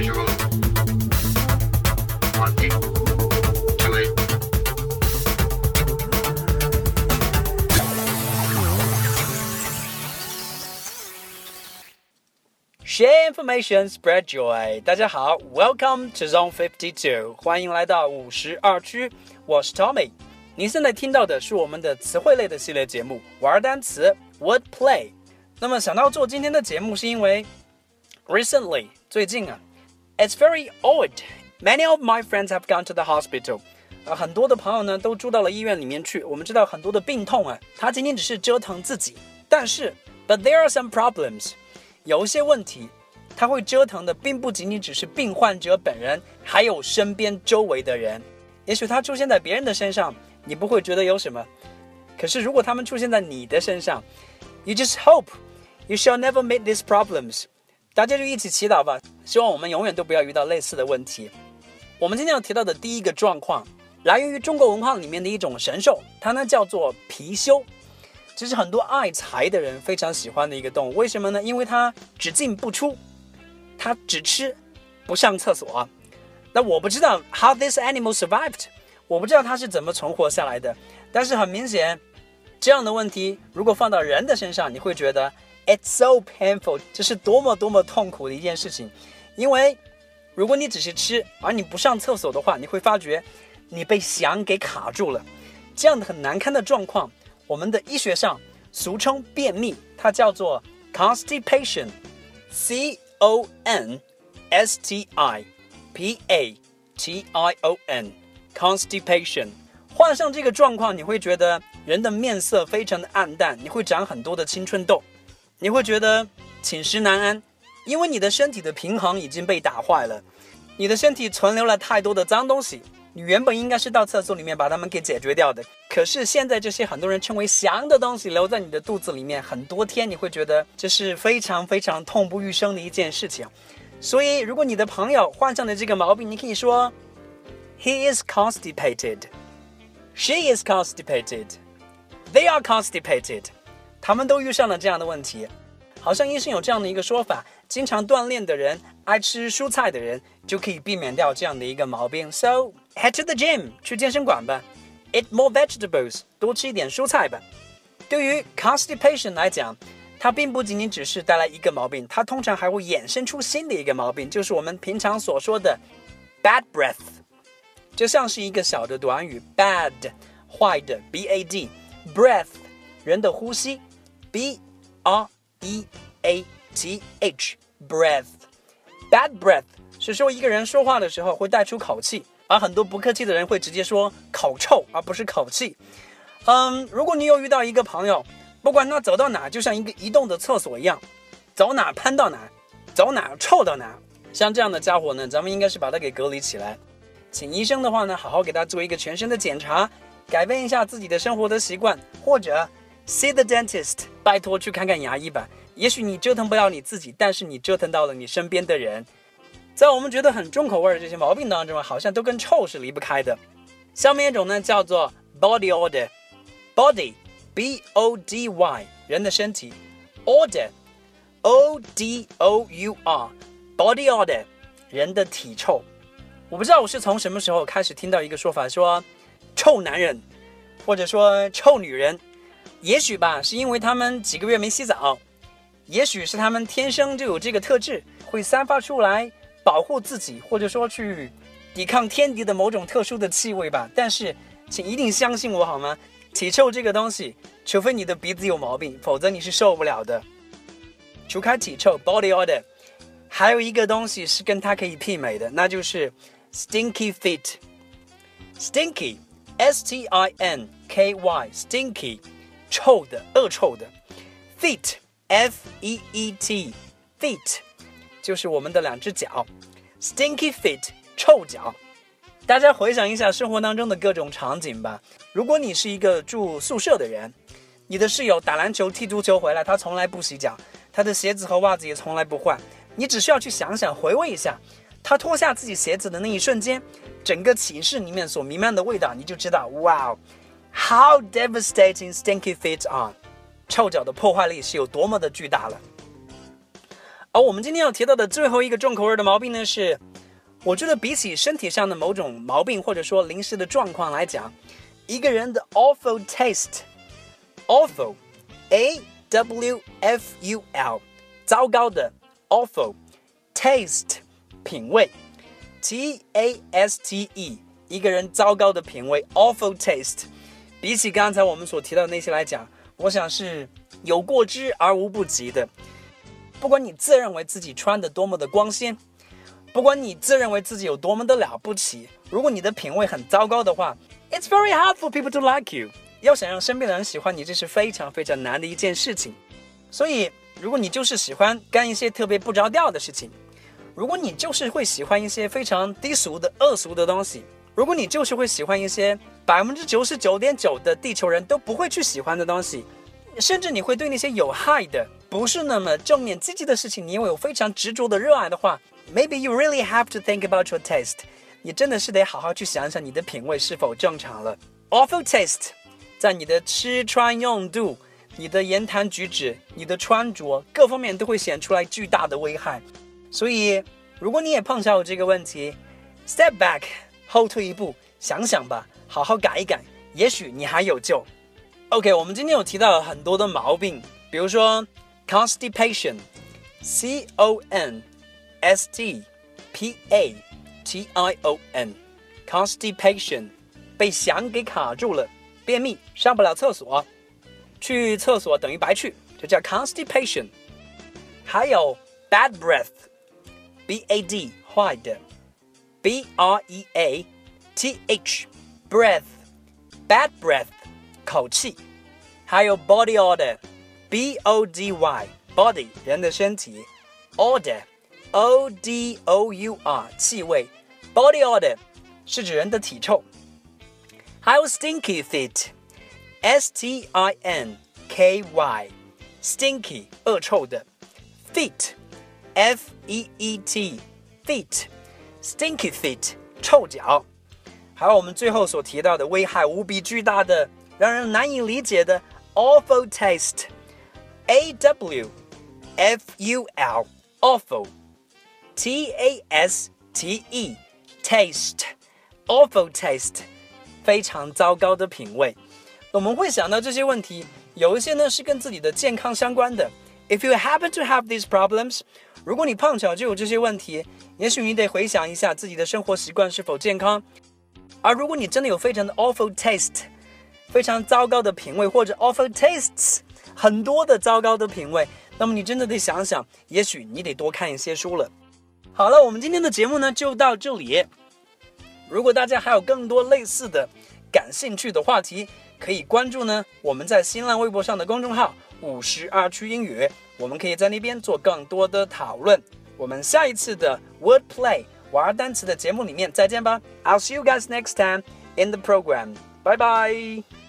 Share information, spread joy。大家好，Welcome to Zone Fifty Two，欢迎来到五十二区，我是 Tommy。您现在听到的是我们的词汇类的系列节目，玩单词 Word Play。那么想到做今天的节目，是因为 recently 最近啊 ，It's very odd. Many of my friends have gone to the hospital. 啊，很多的朋友呢都住到了医院里面去。我们知道很多的病痛啊，它仅仅只是折腾自己，但是 But there are some problems. 有一些问题，它会折腾的，并不仅仅只是病患者本人，还有身边周围的人。也许它出现在别人的身上，你不会觉得有什么，可是如果它们出现在你的身上，you just hope you shall never meet these problems。 大家就一起祈祷吧，希望我们永远都不要遇到类似的问题。我们今天要提到的第一个状况，来源于中国文化里面的一种神兽，它呢叫做貔貅。这是很多爱财的人非常喜欢的一个动物，为什么呢？因为它只进不出，它只吃，不上厕所。那我不知道 how this animal survived，我不知道它是怎么存活下来的。但是很明显，这样的问题如果放到人的身上，你会觉得 it's so painful，这是多么多么痛苦的一件事情。因为如果你只是吃，而你不上厕所的话，你会发觉你被翔给卡住了，这样的很难堪的状况。我们的医学上俗称便秘，它叫做 constipation，c o n s t i p a t i o n，constipation。患上这个状况，你会觉得人的面色非常的暗淡，你会长很多的青春痘，你会觉得寝食难安，因为你的身体的平衡已经被打坏了，你的身体存留了太多的脏东西。你原本应该是到厕所里面把它们给解决掉的，可是现在这些很多人称为翔的东西留在你的肚子里面很多天，你会觉得这是非常非常痛不欲生的一件事情。所以，如果你的朋友患上了这个毛病，你可以说，He is constipated，She is constipated，They are constipated，他们都遇上了这样的问题。好像医生有这样的一个说法：经常锻炼的人，爱吃蔬菜的人，就可以避免掉这样的一个毛病。So head to the gym，去健身馆吧。Eat more vegetables，多吃一点蔬菜吧。对于 constipation 来讲，它并不仅仅只是带来一个毛病，它通常还会衍生出新的一个毛病，就是我们平常所说的 bad breath，就像是一个小的短语，bad 坏的 b a d，breath 人的呼吸 b r e a t h breath。bad breath 是说一个人说话的时候会带出口气。而很多不客气的人会直接说口臭，而不是口气。嗯，如果你有遇到一个朋友，不管他走到哪，就像一个移动的厕所一样，走哪喷到哪，走哪臭到哪，像这样的家伙呢，咱们应该是把他给隔离起来，请医生的话呢，好好给他做一个全身的检查，改变一下自己的生活的习惯，或者 see the dentist，拜托去看看牙医吧。也许你折腾不了你自己，但是你折腾到了你身边的人。在我们觉得很重口味的这些毛病当中，好像都跟臭是离不开的。下面一种呢叫做 body odor，body，b o d y，人的身体，odor，o d o u r，body odor，人的体臭。我不知道我是从什么时候开始听到一个说法，说臭男人，或者说臭女人，也许吧，是因为他们几个月没洗澡，也许是他们天生就有这个特质，会散发出来。保护自己，或者说去抵抗天敌的某种特殊的气味吧。但是，请一定相信我好吗？体臭这个东西，除非你的鼻子有毛病，否则你是受不了的。除开体臭 （body odor），还有一个东西是跟它可以媲美的，那就是 stinky feet。stinky，s-t-i-n-k-y，stinky，臭的、恶臭的。feet，f-e-e-t，feet。就是我们的两只脚，stinky feet，臭脚。大家回想一下生活当中的各种场景吧。如果你是一个住宿舍的人，你的室友打篮球、踢足球回来，他从来不洗脚，他的鞋子和袜子也从来不换。你只需要去想想，回味一下，他脱下自己鞋子的那一瞬间，整个寝室里面所弥漫的味道，你就知道，哇，how devastating stinky feet are，臭脚的破坏力是有多么的巨大了。而我们今天要提到的最后一个重口味的毛病呢，是我觉得比起身体上的某种毛病或者说临时的状况来讲，一个人的 awful taste，awful，a w f u l，糟糕的 awful taste，品味 t a s t e，一个人糟糕的品味 awful taste，比起刚才我们所提到的那些来讲，我想是有过之而无不及的。不管你自认为自己穿的多么的光鲜，不管你自认为自己有多么的了不起，如果你的品味很糟糕的话，It's very hard for people to like you。要想让身边的人喜欢你，这是非常非常难的一件事情。所以，如果你就是喜欢干一些特别不着调的事情，如果你就是会喜欢一些非常低俗的恶俗的东西，如果你就是会喜欢一些百分之九十九点九的地球人都不会去喜欢的东西，甚至你会对那些有害的。不是那么正面积极的事情，你又有非常执着的热爱的话，maybe you really have to think about your taste。你真的是得好好去想想你的品味是否正常了。Awful taste，在你的吃穿用度、你的言谈举止、你的穿着各方面都会显出来巨大的危害。所以，如果你也碰上有这个问题，step back，后退一步，想想吧，好好改一改，也许你还有救。OK，我们今天有提到很多的毛病，比如说。constipation, C O N S T P A T I O N, constipation 被翔给卡住了，便秘上不了厕所，去厕所等于白去，就叫 constipation。还有 bad breath，B A D 坏的 ，B R E A T H breath bad breath 口气，还有 body odor。B O D Y body 人的身体，odor O D O U R 气味，body odor 是指人的体臭。还有 stinky feet S T I N K Y stinky 恶臭的 feet F E E T feet stinky feet 臭脚。还有我们最后所提到的危害无比巨大的、让人难以理解的 awful taste。A W F U L awful T A S T E taste awful taste 非常糟糕的品味。我们会想到这些问题，有一些呢是跟自己的健康相关的。If you happen to have these problems， 如果你碰巧就有这些问题，也许你得回想一下自己的生活习惯是否健康。而如果你真的有非常的 awful taste，非常糟糕的品味，或者 awful tastes。很多的糟糕的品味，那么你真的得想想，也许你得多看一些书了。好了，我们今天的节目呢就到这里。如果大家还有更多类似的感兴趣的话题，可以关注呢我们在新浪微博上的公众号“五十二区英语”，我们可以在那边做更多的讨论。我们下一次的 Wordplay 玩单词的节目里面再见吧。I'll see you guys next time in the program. 拜拜